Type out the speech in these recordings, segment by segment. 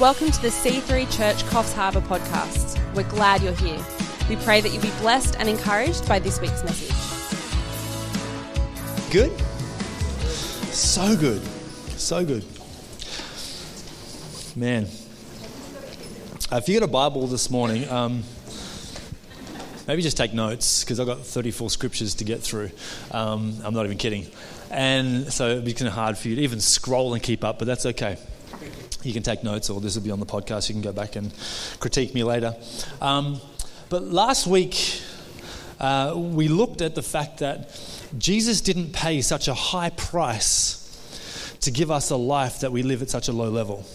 Welcome to the C3 Church Coffs Harbour podcast. We're glad you're here. We pray that you'll be blessed and encouraged by this week's message. Good? So good. So good. Man. Uh, if you got a Bible this morning, um, maybe just take notes because I've got 34 scriptures to get through. Um, I'm not even kidding. And so it'll be kind of hard for you to even scroll and keep up, but that's okay. You can take notes, or this will be on the podcast. You can go back and critique me later. Um, but last week, uh, we looked at the fact that Jesus didn't pay such a high price to give us a life that we live at such a low level.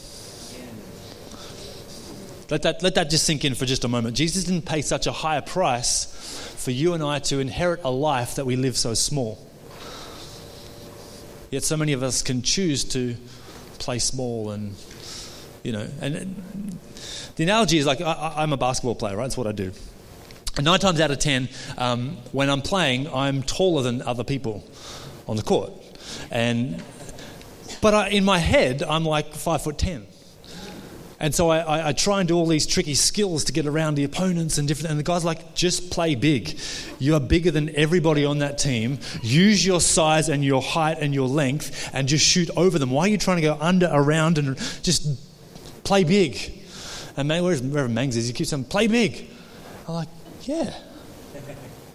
Let that, let that just sink in for just a moment. Jesus didn't pay such a higher price for you and I to inherit a life that we live so small. Yet so many of us can choose to play small and, you know, and the analogy is like I, am a basketball player, right? That's what I do. And nine times out of ten, um, when I'm playing, I'm taller than other people on the court. And, but I, in my head, I'm like five foot ten. And so I, I, I, try and do all these tricky skills to get around the opponents and different. And the guy's like, just play big. You are bigger than everybody on that team. Use your size and your height and your length and just shoot over them. Why are you trying to go under, around, and just play big? And man, where's, Reverend Mangs is, he keeps saying, play big. I'm like, yeah.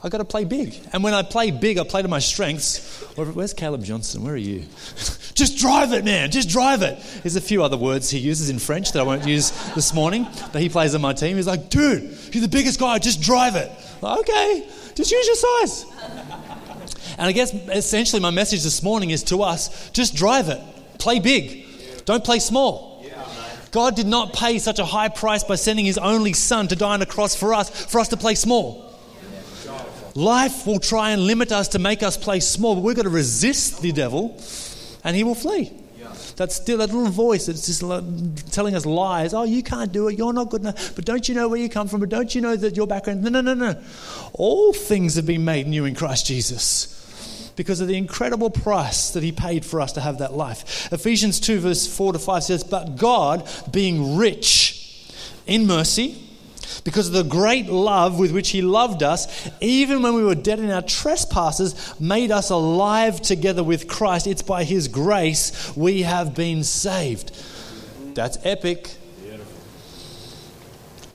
I got to play big. And when I play big, I play to my strengths. Where's Caleb Johnson? Where are you? Just drive it, man. Just drive it. There's a few other words he uses in French that I won't use this morning, but he plays on my team. He's like, dude, you're the biggest guy. Just drive it. Like, okay, just use your size. And I guess essentially my message this morning is to us just drive it. Play big. Don't play small. God did not pay such a high price by sending his only son to die on a cross for us, for us to play small. Life will try and limit us to make us play small, but we've got to resist the devil and he will flee. That's still that little voice that's just telling us lies. Oh, you can't do it. You're not good enough. But don't you know where you come from? But don't you know that your background? No, no, no, no. All things have been made new in Christ Jesus because of the incredible price that he paid for us to have that life. Ephesians 2, verse 4 to 5 says, But God, being rich in mercy, because of the great love with which He loved us, even when we were dead in our trespasses, made us alive together with Christ. It's by His grace we have been saved. That's epic.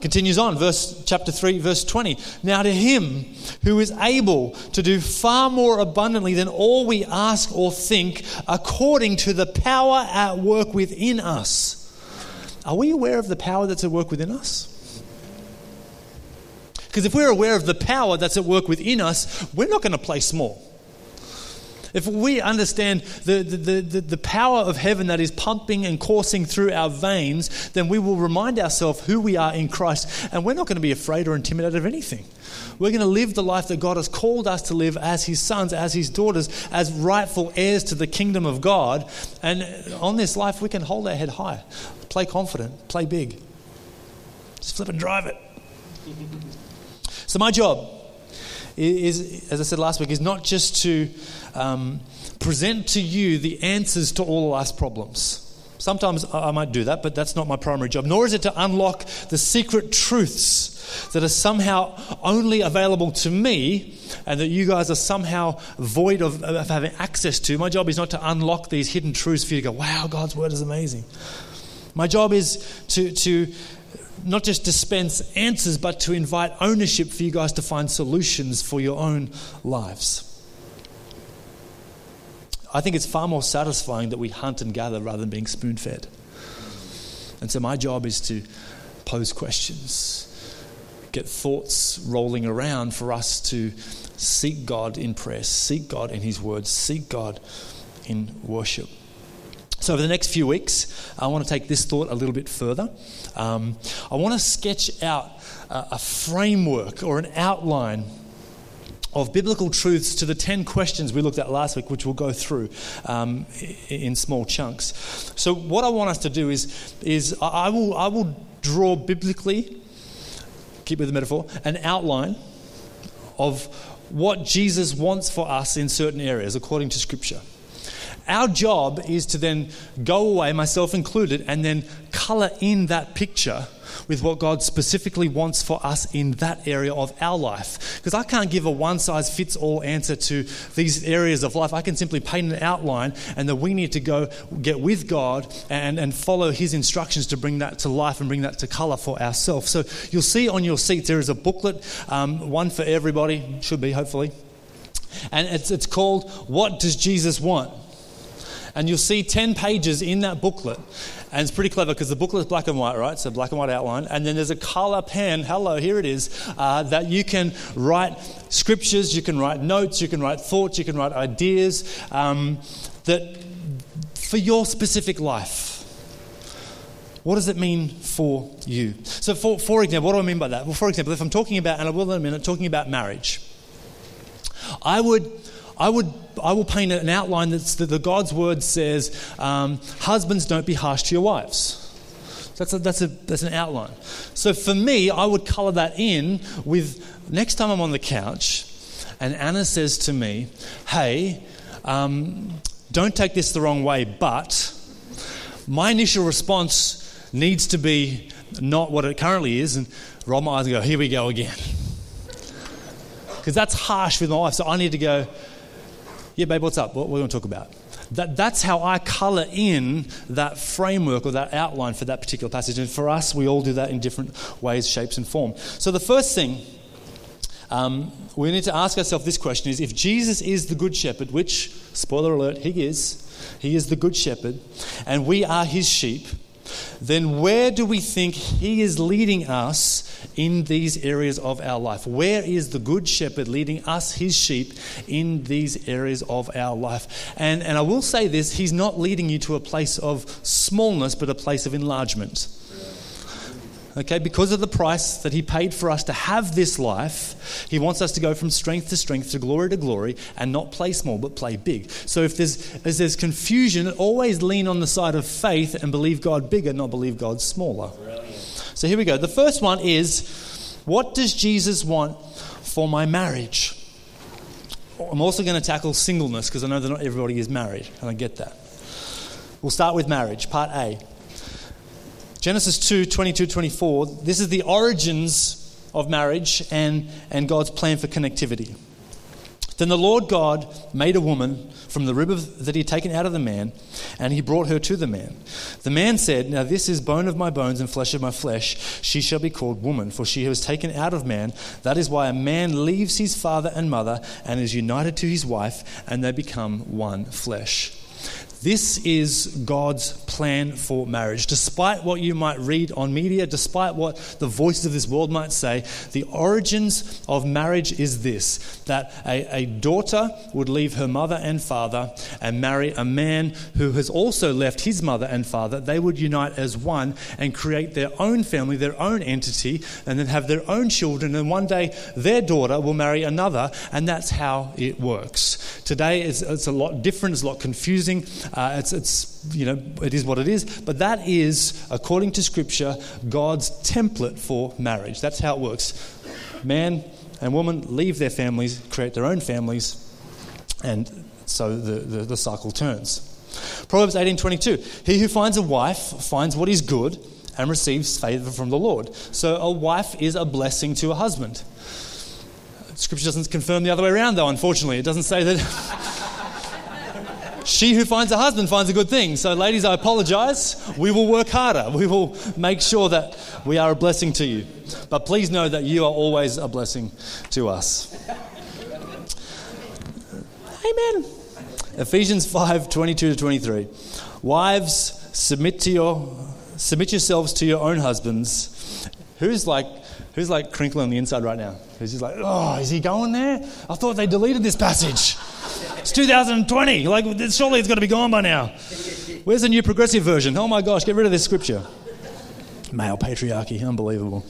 Continues on, verse chapter 3, verse 20. Now to him who is able to do far more abundantly than all we ask or think, according to the power at work within us. Are we aware of the power that's at work within us? Because if we're aware of the power that's at work within us, we're not going to play small. If we understand the, the, the, the, power of heaven that is pumping and coursing through our veins, then we will remind ourselves who we are in Christ, and we're not going to be afraid or intimidated of anything. We're going to live the life that God has called us to live as His sons, as His daughters, as rightful heirs to the kingdom of God. And on this life, we can hold our head high, play confident, play big. Just flip and drive it. So, my job is, as I said last week, is not just to um, present to you the answers to all life's problems. Sometimes I might do that, but that's not my primary job. Nor is it to unlock the secret truths that are somehow only available to me and that you guys are somehow void of, of having access to. My job is not to unlock these hidden truths for you to go, wow, God's word is amazing. My job is to, to not just dispense answers, but to invite ownership for you guys to find solutions for your own lives. I think it's far more satisfying that we hunt and gather rather than being spoon fed. And so my job is to pose questions, get thoughts rolling around for us to seek God in prayer, seek God in His words, seek God in worship. So, over the next few weeks, I want to take this thought a little bit further. Um, I want to sketch out a, a framework or an outline of biblical truths to the 10 questions we looked at last week, which we'll go through um, in small chunks. So, what I want us to do is, is I, will, I will draw biblically, keep with the metaphor, an outline of what Jesus wants for us in certain areas according to Scripture. Our job is to then go away, myself included, and then color in that picture with what God specifically wants for us in that area of our life. Because I can't give a one size fits all answer to these areas of life. I can simply paint an outline and that we need to go get with God and, and follow His instructions to bring that to life and bring that to color for ourselves. So you'll see on your seats there is a booklet, um, one for everybody, should be hopefully. And it's, it's called What Does Jesus Want? And you'll see 10 pages in that booklet. And it's pretty clever because the booklet is black and white, right? So black and white outline. And then there's a color pen, hello, here it is, uh, that you can write scriptures, you can write notes, you can write thoughts, you can write ideas um, that for your specific life. What does it mean for you? So, for, for example, what do I mean by that? Well, for example, if I'm talking about, and I will in a minute, talking about marriage, I would I would I will paint an outline that's, that the God's word says, um, husbands don't be harsh to your wives. That's, a, that's, a, that's an outline. So for me, I would color that in with next time I'm on the couch and Anna says to me, hey, um, don't take this the wrong way, but my initial response needs to be not what it currently is and roll my eyes and go, here we go again. Because that's harsh with my wife. So I need to go, yeah, babe, what's up? What, are we going to talk about? That, that's how I colour in that framework or that outline for that particular passage. And for us, we all do that in different ways, shapes, and form. So the first thing um, we need to ask ourselves this question is if Jesus is the good shepherd, which, spoiler alert, he is, he is the good shepherd, and we are his sheep, then where do we think he is leading us in these areas of our life? Where is the Good Shepherd leading us, his sheep, in these areas of our life? And, and I will say this he's not leading you to a place of smallness, but a place of enlargement. Okay, because of the price that he paid for us to have this life, he wants us to go from strength to strength, to glory to glory, and not play small, but play big. So if there's, if there's confusion, always lean on the side of faith and believe God bigger, not believe God smaller. Brilliant. So here we go. The first one is what does Jesus want for my marriage? I'm also going to tackle singleness because I know that not everybody is married, and I get that. We'll start with marriage, part A. Genesis 2 22 24. This is the origins of marriage and, and God's plan for connectivity. Then the Lord God made a woman from the rib of, that he had taken out of the man, and he brought her to the man. The man said, Now this is bone of my bones and flesh of my flesh. She shall be called woman, for she was taken out of man. That is why a man leaves his father and mother and is united to his wife, and they become one flesh. This is God's plan for marriage. Despite what you might read on media, despite what the voices of this world might say, the origins of marriage is this that a, a daughter would leave her mother and father and marry a man who has also left his mother and father. They would unite as one and create their own family, their own entity, and then have their own children. And one day their daughter will marry another, and that's how it works. Today it's, it's a lot different, it's a lot confusing. Uh, it's, it's, you know, it is what it is. But that is, according to Scripture, God's template for marriage. That's how it works. Man and woman leave their families, create their own families, and so the, the, the cycle turns. Proverbs 18:22. He who finds a wife finds what is good and receives favor from the Lord. So a wife is a blessing to a husband. Scripture doesn't confirm the other way around, though, unfortunately. It doesn't say that. She who finds a husband finds a good thing. So, ladies, I apologize. We will work harder. We will make sure that we are a blessing to you. But please know that you are always a blessing to us. Amen. Ephesians 5 22 to 23. Wives, submit, to your, submit yourselves to your own husbands. Who's like, who's like crinkling on the inside right now? Who's just like, oh, is he going there? I thought they deleted this passage. It's 2020. Like, surely it's got to be gone by now. Where's the new progressive version? Oh my gosh, get rid of this scripture. Male patriarchy, unbelievable.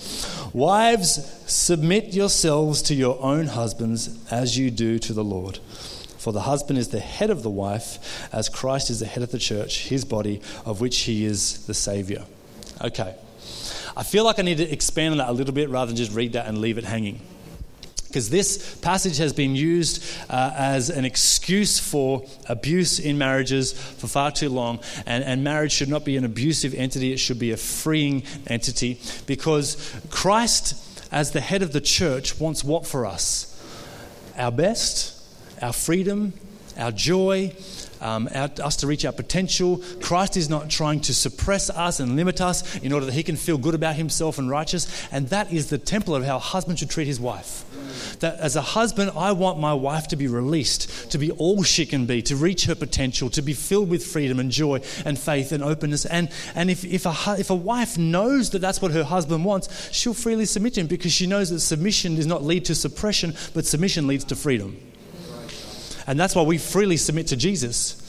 Wives, submit yourselves to your own husbands as you do to the Lord. For the husband is the head of the wife, as Christ is the head of the church, his body, of which he is the Savior. Okay. I feel like I need to expand on that a little bit rather than just read that and leave it hanging. Because this passage has been used uh, as an excuse for abuse in marriages for far too long. And, and marriage should not be an abusive entity, it should be a freeing entity because Christ, as the head of the church, wants what for us? Our best, our freedom, our joy, um, our, us to reach our potential. Christ is not trying to suppress us and limit us in order that he can feel good about himself and righteous. And that is the template of how a husband should treat his wife that as a husband, I want my wife to be released, to be all she can be, to reach her potential, to be filled with freedom and joy and faith and openness. And, and if, if, a, if a wife knows that that's what her husband wants, she'll freely submit to him because she knows that submission does not lead to suppression, but submission leads to freedom. And that's why we freely submit to Jesus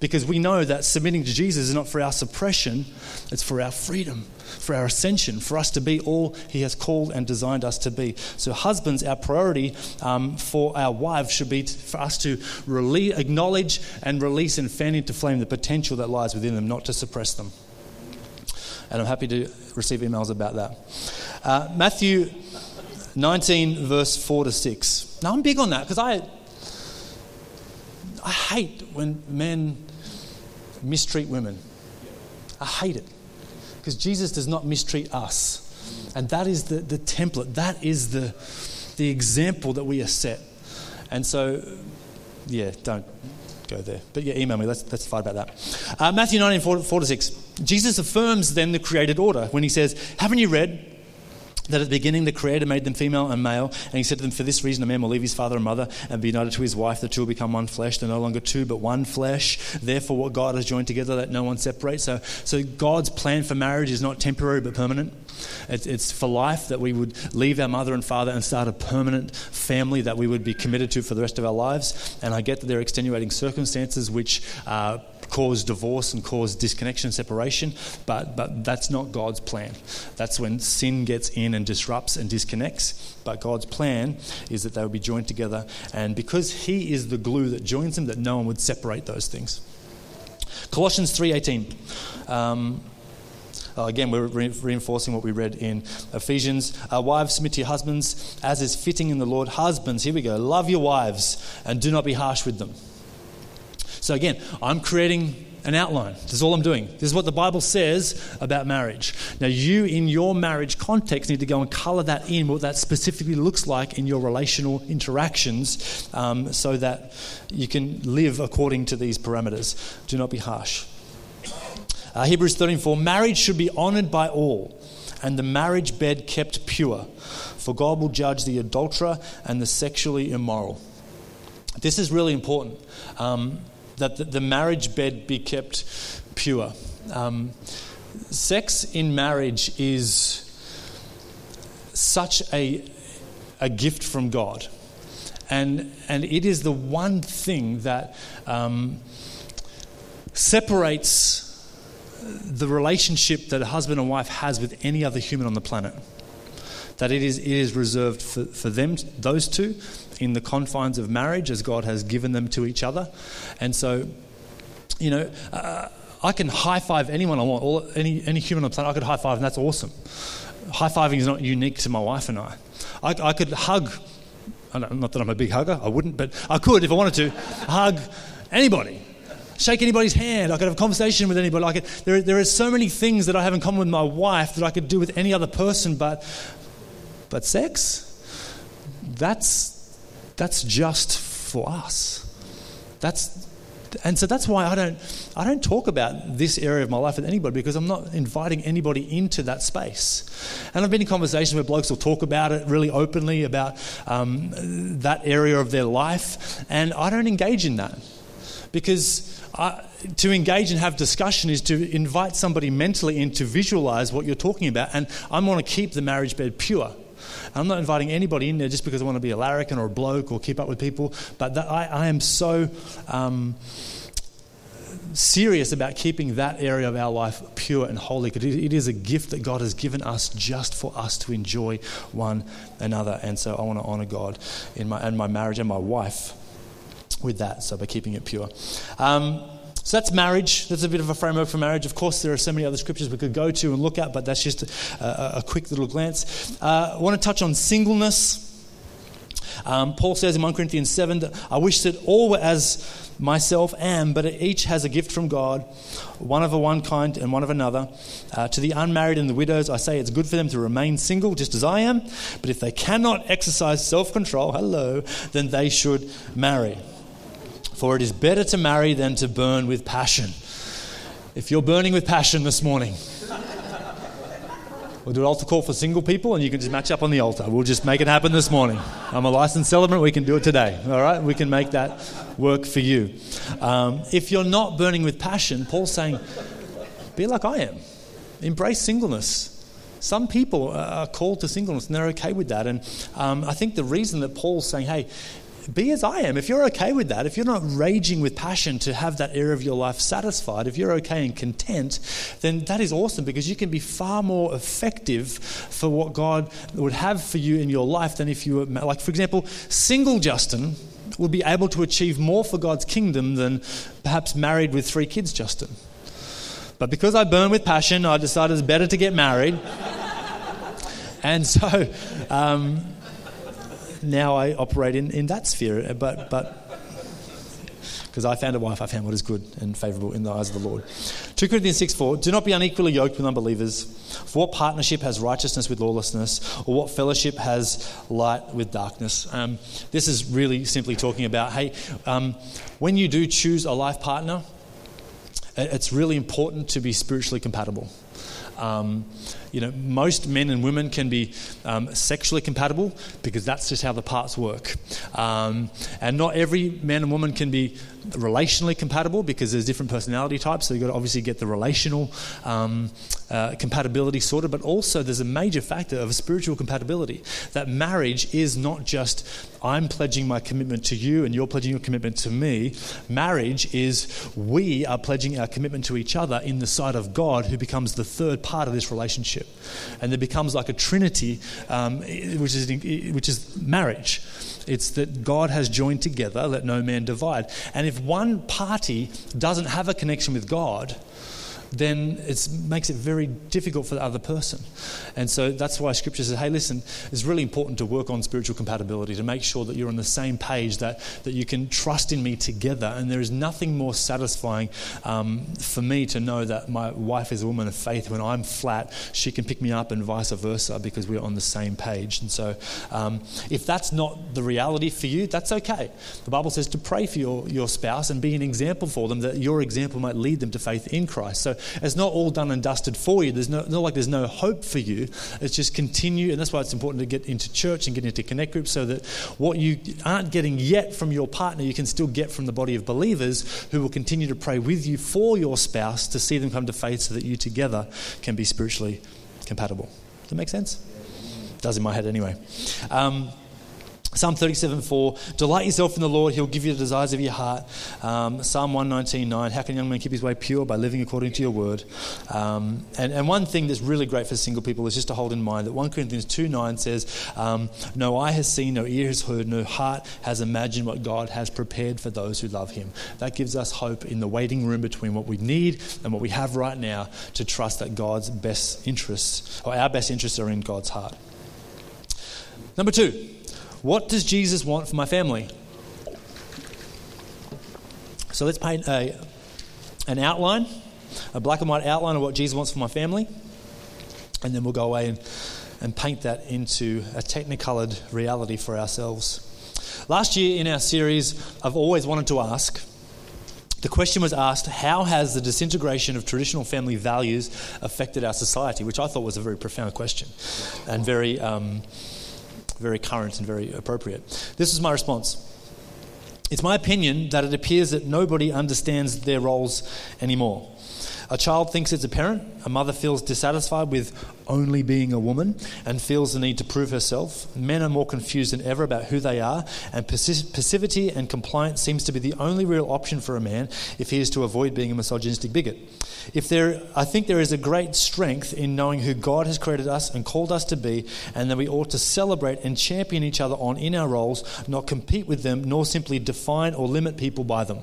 because we know that submitting to Jesus is not for our suppression, it's for our freedom, for our ascension, for us to be all He has called and designed us to be. So, husbands, our priority um, for our wives should be for us to release, acknowledge and release and fan into flame the potential that lies within them, not to suppress them. And I'm happy to receive emails about that. Uh, Matthew 19, verse 4 to 6. Now, I'm big on that because I I hate when men mistreat women. I hate it because Jesus does not mistreat us. And that is the, the template, that is the, the example that we are set. And so, yeah, don't go there. But yeah, email me. Let's, let's fight about that. Uh, Matthew 19, 4, 4 to 6. Jesus affirms then the created order when he says, Haven't you read? That at the beginning the Creator made them female and male, and He said to them, For this reason a man will leave his father and mother and be united to his wife, the two will become one flesh. They're no longer two, but one flesh. Therefore, what God has joined together, let no one separate. So, so God's plan for marriage is not temporary but permanent. It's, it's for life that we would leave our mother and father and start a permanent family that we would be committed to for the rest of our lives. And I get that there are extenuating circumstances which uh, cause divorce and cause disconnection, and separation, but, but that's not God's plan. That's when sin gets in and disrupts and disconnects. But God's plan is that they will be joined together, and because He is the glue that joins them, that no one would separate those things. Colossians 3:18. Um, uh, again, we're re- reinforcing what we read in Ephesians. Uh, wives, submit to your husbands as is fitting in the Lord. Husbands, here we go. Love your wives and do not be harsh with them. So again, I'm creating an outline. This is all I'm doing. This is what the Bible says about marriage. Now, you, in your marriage context, need to go and color that in, what that specifically looks like in your relational interactions, um, so that you can live according to these parameters. Do not be harsh. Uh, Hebrews 13:4 Marriage should be honored by all, and the marriage bed kept pure, for God will judge the adulterer and the sexually immoral. This is really important. Um, that the, marriage bed be kept pure. Um, sex in marriage is such a, a gift from God. And, and it is the one thing that um, separates the relationship that a husband and wife has with any other human on the planet. That it is, it is reserved for, for them, those two, in the confines of marriage as God has given them to each other. And so, you know, uh, I can high five anyone I want, all, any, any human on the planet, I could high five, and that's awesome. High fiving is not unique to my wife and I. I, I could hug, not that I'm a big hugger, I wouldn't, but I could if I wanted to, hug anybody shake anybody's hand. I could have a conversation with anybody. I could, there, there are so many things that I have in common with my wife that I could do with any other person, but, but sex, that's, that's just for us. That's, and so that's why I don't, I don't talk about this area of my life with anybody because I'm not inviting anybody into that space. And I've been in conversations where blokes will talk about it really openly about um, that area of their life, and I don't engage in that because I, to engage and have discussion is to invite somebody mentally in to visualize what you're talking about, and I want to keep the marriage bed pure. I'm not inviting anybody in there just because I want to be a larrikin or a bloke or keep up with people, but that, I, I, am so um, serious about keeping that area of our life pure and holy because it is a gift that God has given us just for us to enjoy one another. And so I want to honor God in my, and my marriage and my wife with that, so by keeping it pure. Um, so that's marriage. That's a bit of a framework for marriage. Of course, there are so many other scriptures we could go to and look at, but that's just a, a, quick little glance. Uh, I want to touch on singleness. Um, Paul says in 1 Corinthians 7 that I wish that all were as myself am, but each has a gift from God, one of a one kind and one of another. Uh, to the unmarried and the widows, I say it's good for them to remain single, just as I am. But if they cannot exercise self control, hello, then they should marry. For it is better to marry than to burn with passion. If you're burning with passion this morning, We'll do an altar call for single people, and you can just match up on the altar. We'll just make it happen this morning. I'm a licensed celebrant. We can do it today. All right? We can make that work for you. Um, if you're not burning with passion, Paul's saying, be like I am. Embrace singleness. Some people are called to singleness and they're okay with that. And um, I think the reason that Paul's saying, hey, be as I am. If you're okay with that, if you're not raging with passion to have that area of your life satisfied, if you're okay and content, then that is awesome because you can be far more effective for what God would have for you in your life than if you were, like, for example, single Justin would be able to achieve more for God's kingdom than perhaps married with three kids, Justin. But because I burn with passion, I decided it's better to get married. and so, um, now I operate in, in that sphere. But, but because I found a wife, I found what is good and favourable in the eyes of the Lord. 2 Corinthians 6 4 Do not be unequally yoked with unbelievers. For what partnership has righteousness with lawlessness, or what fellowship has light with darkness? Um, this is really simply talking about hey, um, when you do choose a life partner, it's really important to be spiritually compatible. Um, you know, most men and women can be um, sexually compatible because that's just how the parts work. Um, and not every man and woman can be relationally compatible because there's different personality types. So you've got to obviously get the relational um, uh, compatibility sorted, but also there's a major factor of spiritual compatibility. That marriage is not just I'm pledging my commitment to you and you're pledging your commitment to me. Marriage is we are pledging our commitment to each other in the sight of God, who becomes the third part of this relationship. And it becomes like a trinity, um, which, is, which is marriage. It's that God has joined together, let no man divide. And if one party doesn't have a connection with God, then it makes it very difficult for the other person. And so that's why Scripture says, hey, listen, it's really important to work on spiritual compatibility, to make sure that you're on the same page, that, that you can trust in me together. And there is nothing more satisfying um, for me to know that my wife is a woman of faith. When I'm flat, she can pick me up, and vice versa, because we're on the same page. And so um, if that's not the reality for you, that's okay. The Bible says to pray for your, your spouse and be an example for them, that your example might lead them to faith in Christ. So it's not all done and dusted for you. There's no, not like there's no hope for you. It's just continue, and that's why it's important to get into church and get into connect groups so that what you aren't getting yet from your partner, you can still get from the body of believers who will continue to pray with you for your spouse to see them come to faith so that you together can be spiritually compatible. Does that make sense? Does in my head anyway. Um, Psalm 37 4, delight yourself in the Lord, he'll give you the desires of your heart. Um, Psalm 119 9, how can a young man keep his way pure? By living according to your word. Um, and, and one thing that's really great for single people is just to hold in mind that 1 Corinthians 2 9 says, um, No eye has seen, no ear has heard, no heart has imagined what God has prepared for those who love him. That gives us hope in the waiting room between what we need and what we have right now to trust that God's best interests, or our best interests, are in God's heart. Number two, what does Jesus want for my family? So let's paint a, an outline, a black and white outline of what Jesus wants for my family, and then we'll go away and, and paint that into a technicolored reality for ourselves. Last year in our series, I've always wanted to ask the question was asked, How has the disintegration of traditional family values affected our society? Which I thought was a very profound question and very. Um, very current and very appropriate. This is my response. It's my opinion that it appears that nobody understands their roles anymore. A child thinks it's a parent. A mother feels dissatisfied with only being a woman and feels the need to prove herself. Men are more confused than ever about who they are, and passivity and compliance seems to be the only real option for a man if he is to avoid being a misogynistic bigot. If there, I think there is a great strength in knowing who God has created us and called us to be, and that we ought to celebrate and champion each other on in our roles, not compete with them, nor simply define or limit people by them.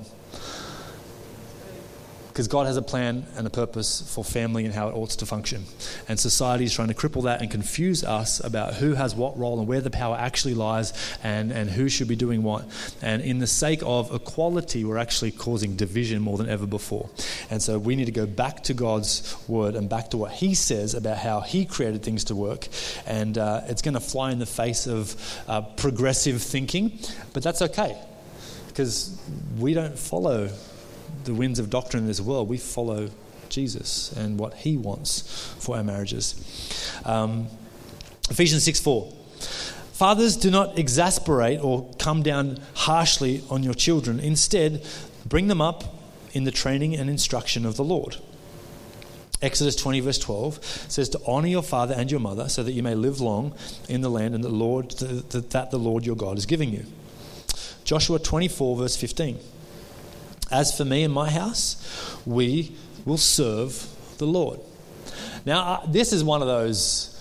Because God has a plan and a purpose for family and how it ought to function. And society is trying to cripple that and confuse us about who has what role and where the power actually lies and, and who should be doing what. And in the sake of equality, we're actually causing division more than ever before. And so we need to go back to God's word and back to what He says about how He created things to work. And uh, it's going to fly in the face of uh, progressive thinking, but that's okay because we don't follow the winds of doctrine in this world. We follow Jesus and what He wants for our marriages. Um, Ephesians 6 4. Fathers, do not exasperate or come down harshly on your children. Instead, bring them up in the training and instruction of the Lord. Exodus 20, verse 12 says to honor your father and your mother so that you may live long in the land and the Lord, that the Lord your God is giving you. Joshua 24, verse 15. As for me and my house, we will serve the Lord. Now, uh, this is one of those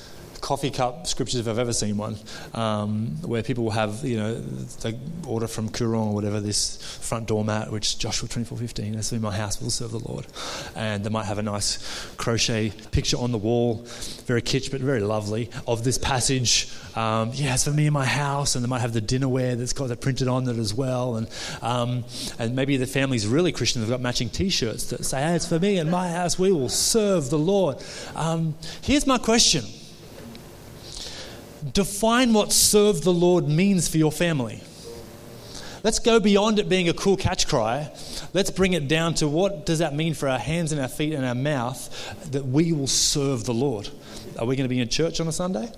coffee cup scriptures if I've ever seen one, um, where people will have, you know, they order from Koorong or whatever this front doormat, which Joshua 24:15, that's in my house will serve the Lord. And they might have a nice crochet picture on the wall, very kitsch but very lovely, of this passage. Um, yeah, it's for me in my house, and they might have the dinnerware that's got that printed on it as well. And, um, and maybe the family's really Christian, they've got matching t shirts that say, hey, it's for me in my house, we will serve the Lord. Um, here's my question define what serve the Lord means for your family. Let's go beyond it being a cool catch cry. Let's bring it down to what does that mean for our hands and our feet and our mouth that we will serve the Lord. Are we going to be in church on a Sunday?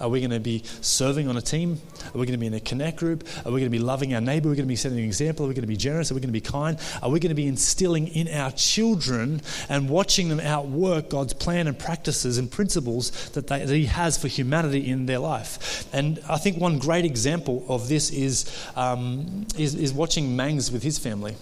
Are we going to be serving on a team? Are we going to be in a connect group? Are we going to be loving our neighbor? Are we going to be setting an example? Are we going to be generous? Are we going to be kind? Are we going to be instilling in our children and watching them outwork God's plan and practices and principles that, they, that He has for humanity in their life? And I think one great example of this is, um, is, is watching Mangs with his family.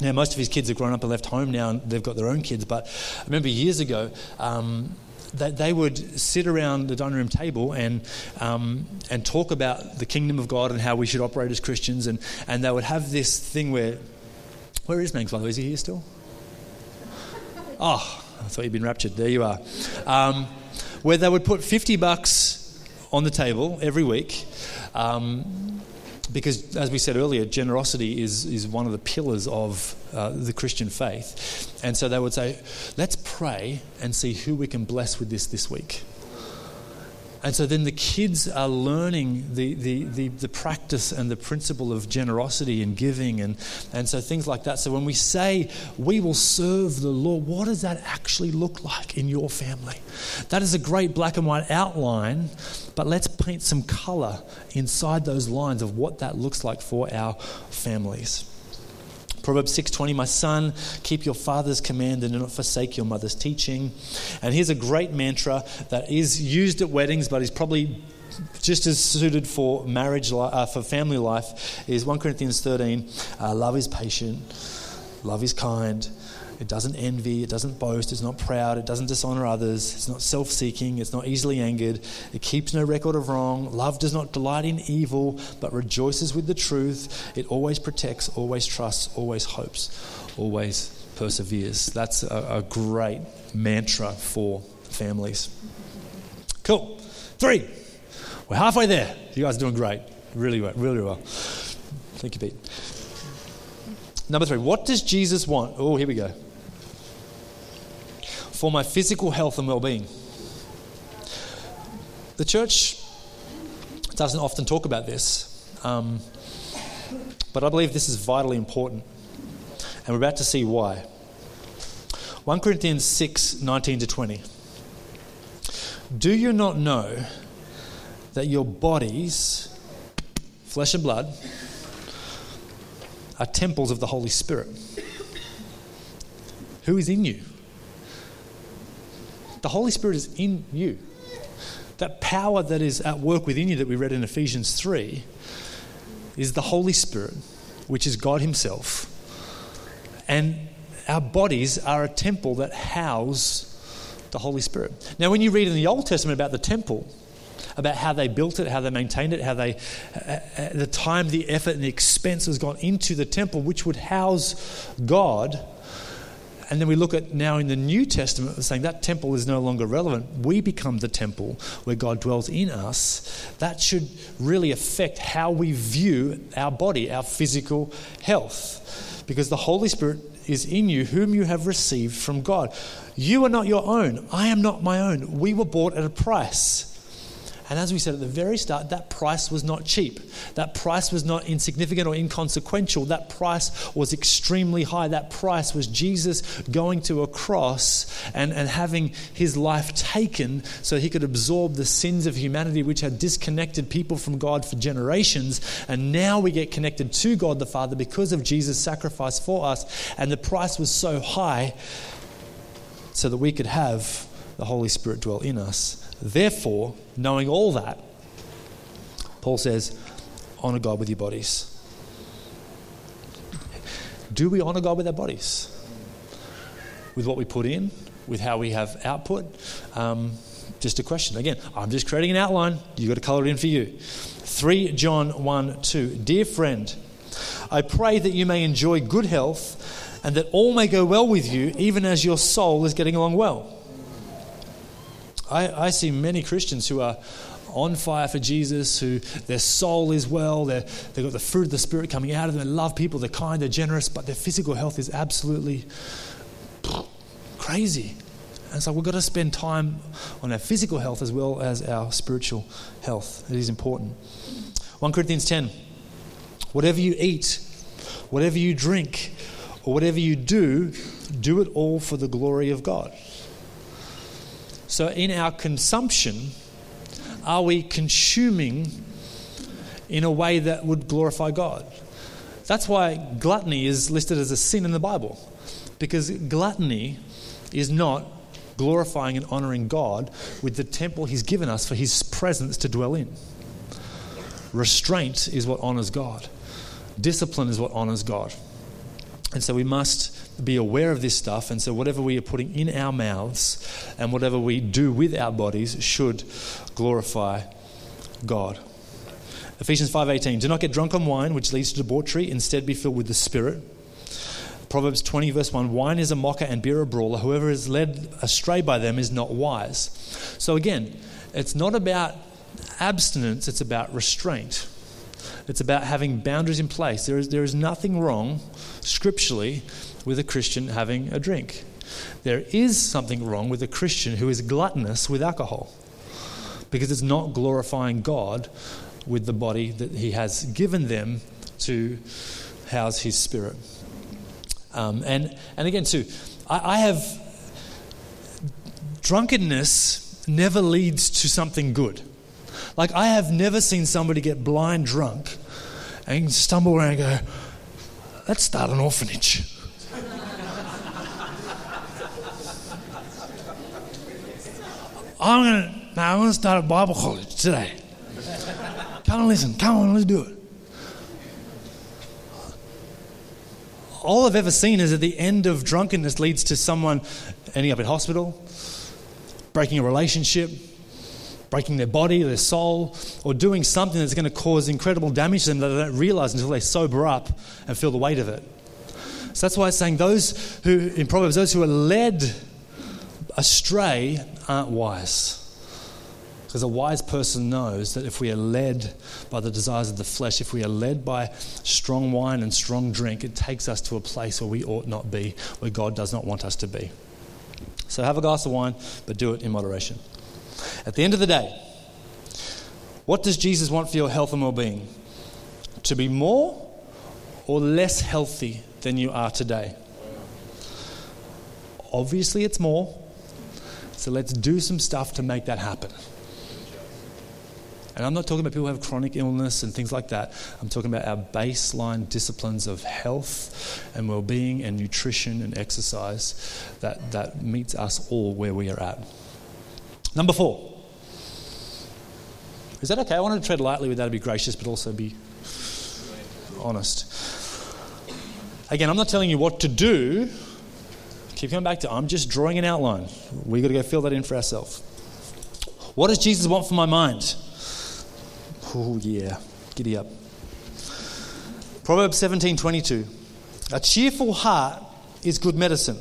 Now, most of his kids have grown up and left home now, and they've got their own kids. But I remember years ago, um, that they would sit around the dining room table and, um, and talk about the kingdom of God and how we should operate as Christians. And, and they would have this thing where, where is Mangs, by the way? Is he here still? Oh, I thought you'd been raptured. There you are. Um, where they would put 50 bucks on the table every week. Um, because, as we said earlier, generosity is, is one of the pillars of uh, the Christian faith. And so they would say, let's pray and see who we can bless with this this week. And so then the kids are learning the, the, the, the, practice and the principle of generosity and giving, and, and so things like that. So when we say we will serve the Lord, what does that actually look like in your family? That is a great black and white outline, but let's paint some color inside those lines of what that looks like for our families. Proverbs 6:20 My son keep your father's command and do not forsake your mother's teaching. And here's a great mantra that is used at weddings but is probably just as suited for marriage uh, for family life is 1 Corinthians 13 uh, love is patient love is kind it doesn't envy, it doesn't boast, it's not proud, it doesn't dishonor others, it's not self seeking, it's not easily angered, it keeps no record of wrong. Love does not delight in evil, but rejoices with the truth. It always protects, always trusts, always hopes, always perseveres. That's a, a great mantra for families. Cool. Three. We're halfway there. You guys are doing great. Really well. Really well. Thank you, Pete. Number three, what does Jesus want? Oh, here we go for my physical health and well being. The church doesn't often talk about this, um, but I believe this is vitally important, and we're about to see why. 1 Corinthians 6 19 to 20. Do you not know that your bodies, flesh and blood, are temples of the Holy Spirit? Who is in you? The Holy Spirit is in you. That power that is at work within you that we read in Ephesians 3 is the Holy Spirit, which is God Himself. And our bodies are a temple that house the Holy Spirit. Now, when you read in the Old Testament about the temple, about how they built it, how they maintained it, how they, uh, uh, the time, the effort, and the expense has gone into the temple, which would house God, and then we look at now in the New Testament, saying that temple is no longer relevant. We become the temple where God dwells in us. That should really affect how we view our body, our physical health. Because the Holy Spirit is in you, whom you have received from God. You are not your own. I am not my own. We were bought at a price. And as we said at the very start, that price was not cheap. That price was not insignificant or inconsequential. That price was extremely high. That price was Jesus going to a cross and, and having his life taken so he could absorb the sins of humanity, which had disconnected people from God for generations. And now we get connected to God the Father because of Jesus' sacrifice for us. And the price was so high so that we could have the Holy Spirit dwell in us. Therefore, knowing all that, Paul says, honor God with your bodies. Do we honor God with our bodies? With what we put in, with how we have output? Um, just a question. Again, I'm just creating an outline. You've got to color it in for you. 3 John 1 2. Dear friend, I pray that you may enjoy good health and that all may go well with you, even as your soul is getting along well. I, I see many Christians who are on fire for Jesus, who their soul is well, they've got the fruit of the Spirit coming out of them, they love people, they're kind, they're generous, but their physical health is absolutely crazy. And so we've got to spend time on our physical health as well as our spiritual health. It is important. 1 Corinthians 10 Whatever you eat, whatever you drink, or whatever you do, do it all for the glory of God. So, in our consumption, are we consuming in a way that would glorify God? That's why gluttony is listed as a sin in the Bible, because gluttony is not glorifying and honoring God with the temple He's given us for His presence to dwell in. Restraint is what honors God, discipline is what honors God. And so we must be aware of this stuff. And so, whatever we are putting in our mouths and whatever we do with our bodies should glorify God. Ephesians 5:18 Do not get drunk on wine which leads to debauchery. Instead be filled with the spirit. Proverbs 20 verse 1 wine is a mocker and beer a brawler. Whoever is led astray by them is not wise. So again it's not about abstinence it's about restraint it's about having boundaries in place there is, there is nothing wrong scripturally with a Christian having a drink. There is something wrong with a Christian who is gluttonous with alcohol because it's not glorifying God with the body that He has given them to house His Spirit. Um, and, and again, too, I, I have drunkenness never leads to something good. Like, I have never seen somebody get blind drunk and stumble around and go, let's start an orphanage. I'm gonna now I'm gonna start a Bible college today. Come on, listen. Come on, let's do it. All I've ever seen is at the end of drunkenness leads to someone ending up in hospital, breaking a relationship, breaking their body, their soul, or doing something that's going to cause incredible damage to them that they don't realize until they sober up and feel the weight of it. So that's why it's saying those who, in Proverbs, those who are led astray aren't wise. Because a wise person knows that if we are led by the desires of the flesh, if we are led by strong wine and strong drink, it takes us to a place where we ought not be, where God does not want us to be. So have a glass of wine, but do it in moderation. At the end of the day, what does Jesus want for your health and well being? To be more or less healthy than you are today? Obviously, it's more. So let's do some stuff to make that happen. And I'm not talking about people who have chronic illness and things like that. I'm talking about our baseline disciplines of health and well being and nutrition and exercise that, that meets us all where we are at. Number four. Is that okay? I want to tread lightly with that to be gracious, but also be honest. Again, I'm not telling you what to do. Keep coming back to I'm just drawing an outline. We've got to go fill that in for ourselves. What does Jesus want for my mind? Oh, yeah. Giddy up. Proverbs 17 22. A cheerful heart is good medicine,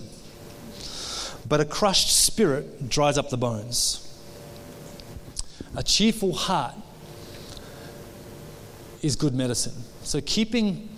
but a crushed spirit dries up the bones. A cheerful heart is good medicine. So, keeping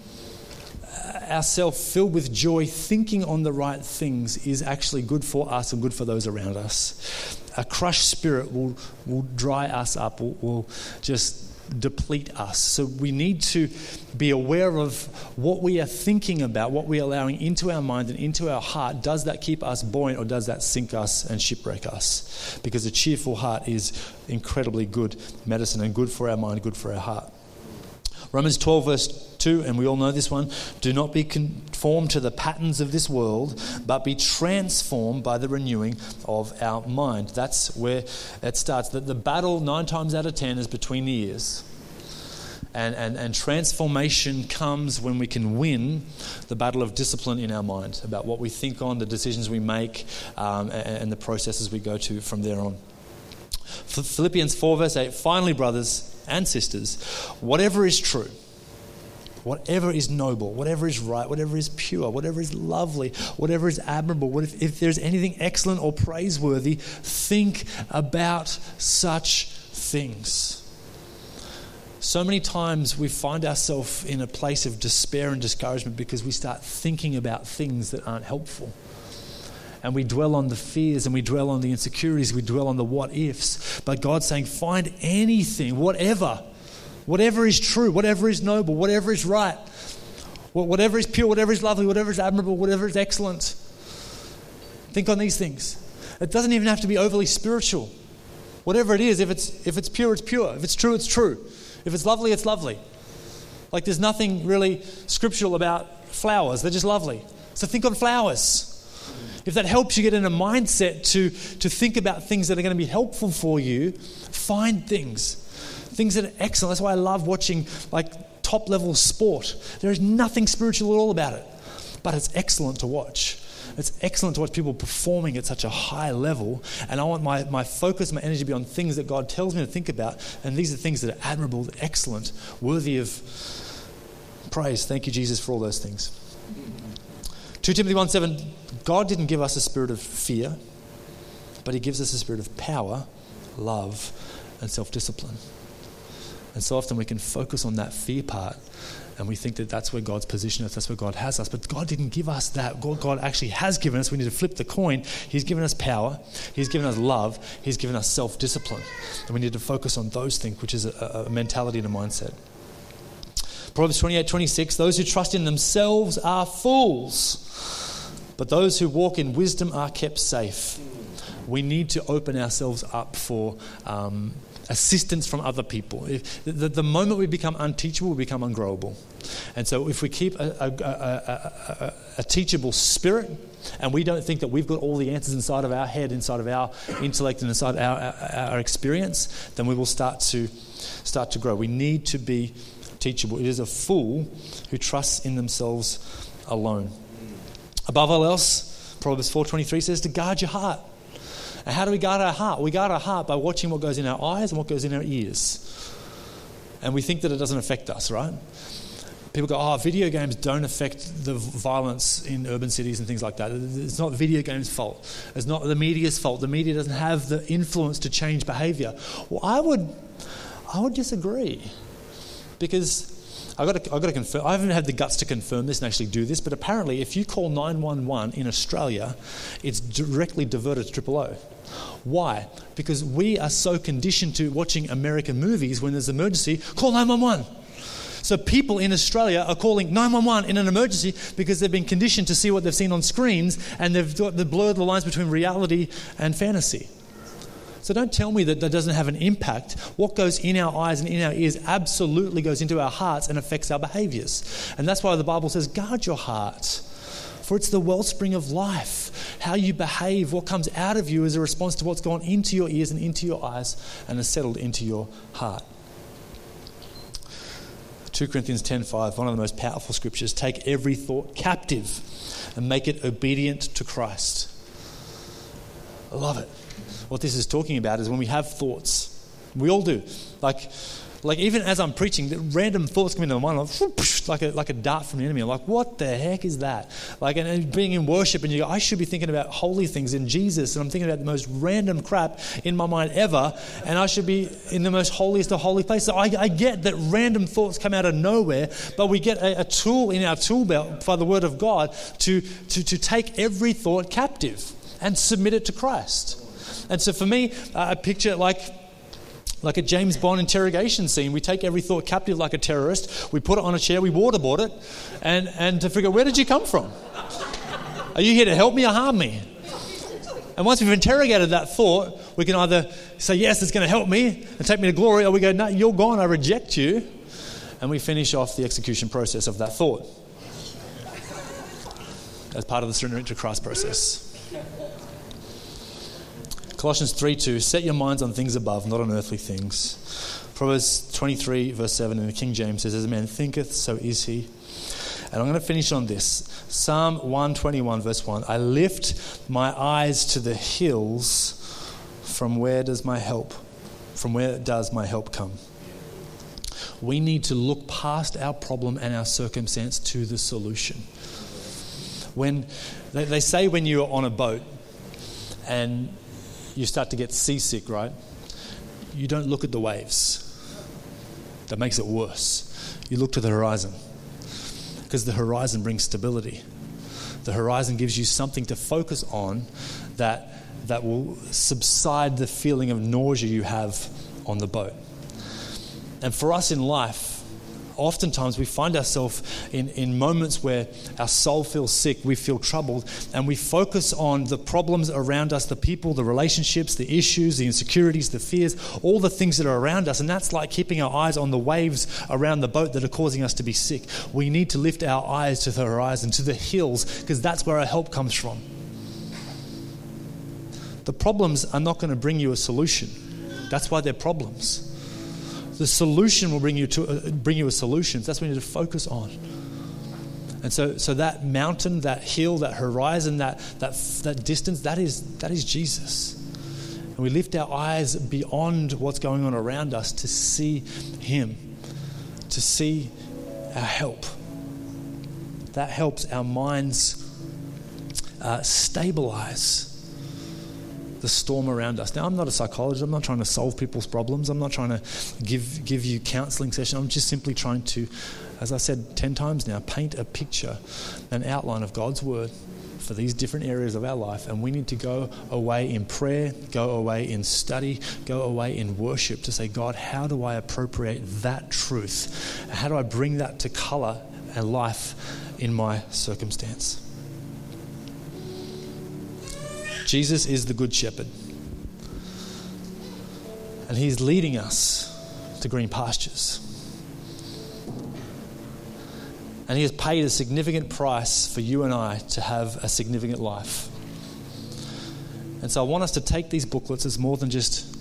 uh, ourselves filled with joy, thinking on the right things, is actually good for us and good for those around us. A crushed spirit will, will dry us up, will, will just deplete us. So we need to be aware of what we are thinking about, what we're allowing into our mind and into our heart. Does that keep us buoyant or does that sink us and shipwreck us? Because a cheerful heart is incredibly good medicine and good for our mind, good for our heart. Romans 12, verse 2, and we all know this one do not be conformed to the patterns of this world, but be transformed by the renewing of our mind. That's where it starts. The, the battle, nine times out of ten, is between the ears. And, and, and transformation comes when we can win the battle of discipline in our mind about what we think on, the decisions we make, um, and, and the processes we go to from there on. Philippians 4, verse 8 Finally, brothers, and sisters, whatever is true, whatever is noble, whatever is right, whatever is pure, whatever is lovely, whatever is admirable, what if, if there's anything excellent or praiseworthy, think about such things. So many times we find ourselves in a place of despair and discouragement because we start thinking about things that aren't helpful and we dwell on the fears and we dwell on the insecurities, we dwell on the what ifs. But God's saying, find anything, whatever, whatever is true, whatever is noble, whatever is right, whatever is pure, whatever is lovely, whatever is admirable, whatever is excellent. Think on these things. It doesn't even have to be overly spiritual. Whatever it is, if it's, if it's pure, it's pure. If it's true, it's true. If it's lovely, it's lovely. Like there's nothing really scriptural about flowers, they're just lovely. So think on flowers if that helps you get in a mindset to, to think about things that are going to be helpful for you, find things. Things that are excellent. That's why I love watching like top level sport. There is nothing spiritual at all about it, but it's excellent to watch. It's excellent to watch people performing at such a high level. And I want my, my focus, my energy to be on things that God tells me to think about. And these are things that are admirable, excellent, worthy of praise. Thank you, Jesus, for all those things. 2 Timothy 1 7 God didn't give us a spirit of fear, but He gives us a spirit of power, love, and self discipline. And so often we can focus on that fear part and we think that that's where God's positioned us, that's where God has us. But God didn't give us that. God, God actually has given us. We need to flip the coin. He's given us power, He's given us love, He's given us self discipline. And we need to focus on those things, which is a, a mentality and a mindset. Proverbs 28 26 Those who trust in themselves are fools but those who walk in wisdom are kept safe. We need to open ourselves up for um, assistance from other people. If, the, the, moment we become unteachable, we become ungrowable. And so, if we keep a, a, a, a, teachable spirit and we don't think that we've got all the answers inside of our head, inside of our intellect, and inside our, our, our experience, then we will start to start to grow. We need to be teachable. It is a fool who trusts in themselves alone. Above all else, Proverbs 4.23 says to guard your heart. And how do we guard our heart? We guard our heart by watching what goes in our eyes and what goes in our ears. And we think that it doesn't affect us, right? People go, oh, video games don't affect the violence in urban cities and things like that. It's not video games' fault. It's not the media's fault. The media doesn't have the influence to change behavior. Well, I would, I would disagree. Because I've got, to, I've got to confirm, I haven't had the guts to confirm this and actually do this, but apparently, if you call 911 in Australia, it's directly diverted to Triple O. Why? Because we are so conditioned to watching American movies when there's an emergency, call 911. So people in Australia are calling 911 in an emergency because they've been conditioned to see what they've seen on screens and they've blurred the lines between reality and fantasy. So don't tell me that that doesn't have an impact. What goes in our eyes and in our ears absolutely goes into our hearts and affects our behaviors. And that's why the Bible says, guard your heart. For it's the wellspring of life. How you behave, what comes out of you is a response to what's gone into your ears and into your eyes and has settled into your heart. 2 Corinthians 10:5, one of the most powerful scriptures, take every thought captive and make it obedient to Christ. I love it what this is talking about is when we have thoughts. We all do. Like, like even as I'm preaching, the random thoughts come into my mind like, a, like a dart from the enemy. I'm like, what the heck is that? Like, and, and being in worship, and you go, I should be thinking about holy things in Jesus, and I'm thinking about the most random crap in my mind ever, and I should be in the most holiest of holy places. So I, I get that random thoughts come out of nowhere, but we get a, a tool in our tool belt by the Word of God to, to, to take every thought captive and submit it to Christ. And so for me, uh, picture like like a James Bond interrogation scene. We take every thought captive like a terrorist, we put it on a chair, we waterboard it, and, and to figure out where did you come from? Are you here to help me or harm me? And once we've interrogated that thought, we can either say, Yes, it's going to help me and take me to glory, or we go, No, you're gone, I reject you. And we finish off the execution process of that thought as part of the surrender to Christ process. Colossians 3 2, set your minds on things above, not on earthly things. Proverbs 23, verse 7 in the King James says, As a man thinketh, so is he. And I'm going to finish on this. Psalm 121, verse 1 I lift my eyes to the hills. From where does my help? From where does my help come? We need to look past our problem and our circumstance to the solution. When they, they say when you're on a boat and you start to get seasick, right? You don't look at the waves. That makes it worse. You look to the horizon because the horizon brings stability. The horizon gives you something to focus on that, that will subside the feeling of nausea you have on the boat. And for us in life, oftentimes we find ourselves in, in moments where our soul feels sick, we feel troubled, and we focus on the problems around us the people, the relationships, the issues, the insecurities, the fears, all the things that are around us. And that's like keeping our eyes on the waves around the boat that are causing us to be sick. We need to lift our eyes to the horizon, to the hills, because that's where our help comes from. The problems are not going to bring you a solution. That's why they're problems. The solution will bring you to uh, bring you a solution. That's what you need to focus on. And so, so that mountain, that hill, that horizon, that, that, that distance, that is, that is Jesus. And we lift our eyes beyond what's going on around us to see Him, to see our help. That helps our minds uh, stabilize the storm around us. Now, I'm not a psychologist. I'm not trying to solve people's problems. I'm not trying to give, give you counseling session. I'm just simply trying to, as I said 10 times now, paint a picture, an outline of God's word for these different areas of our life. And we need to go away in prayer, go away in study, go away in worship to say, God, how do I appropriate that truth? How do I bring that to color and life in my circumstance? Jesus is the Good Shepherd. And He's leading us to green pastures. And He has paid a significant price for you and I to have a significant life. And so I want us to take these booklets as more than just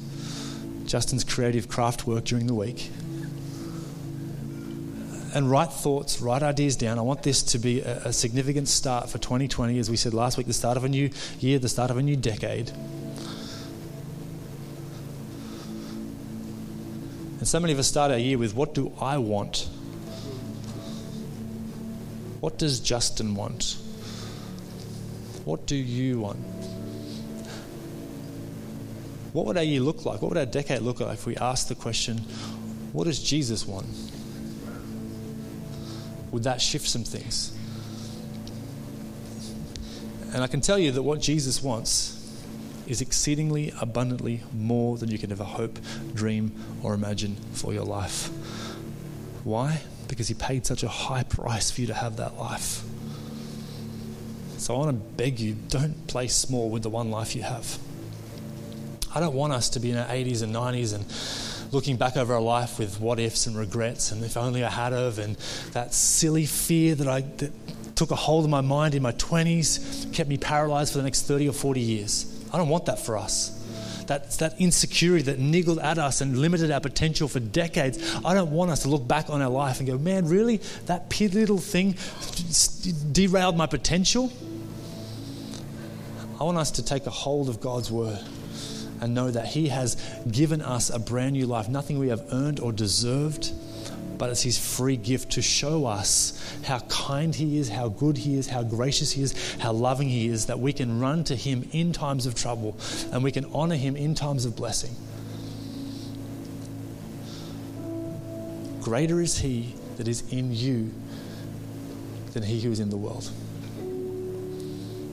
Justin's creative craft work during the week and write thoughts, write ideas down. I want this to be a, a, significant start for 2020, as we said last week, the start of a new year, the start of a new decade. And so many of us start our year with what do I want? What does Justin want? What do you want? What would our year look like? What would our decade look like if we asked the question, what does Jesus want? Would that shift some things? And I can tell you that what Jesus wants is exceedingly abundantly more than you can ever hope, dream, or imagine for your life. Why? Because he paid such a high price for you to have that life. So I want to beg you don't play small with the one life you have. I don't want us to be in our 80s and 90s and looking back over our life with what ifs and regrets and if only I had of and that silly fear that I that took a hold of my mind in my 20s kept me paralyzed for the next 30 or 40 years. I don't want that for us. That, that insecurity that niggled at us and limited our potential for decades. I don't want us to look back on our life and go, man, really? That little thing derailed my potential? I want us to take a hold of God's word and know that He has given us a brand new life, nothing we have earned or deserved, but it's His free gift to show us how kind He is, how good He is, how gracious He is, how loving He is, that we can run to Him in times of trouble and we can honor Him in times of blessing. Greater is He that is in you than He who is in the world.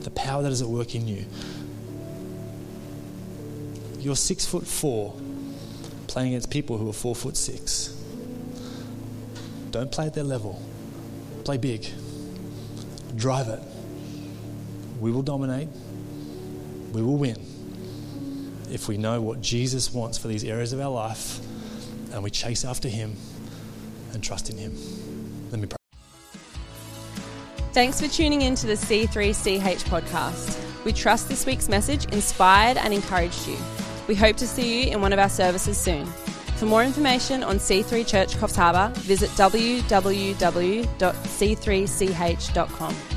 The power that is at work in you. You're six foot four playing against people who are four foot six. Don't play at their level. Play big. Drive it. We will dominate. We will win if we know what Jesus wants for these areas of our life and we chase after Him and trust in Him. Let me pray. Thanks for tuning in to the C3CH podcast. We trust this week's message inspired and encouraged you. We hope to see you in one of our services soon. For more information on C3 Church Coffs Harbour, visit www.c3ch.com.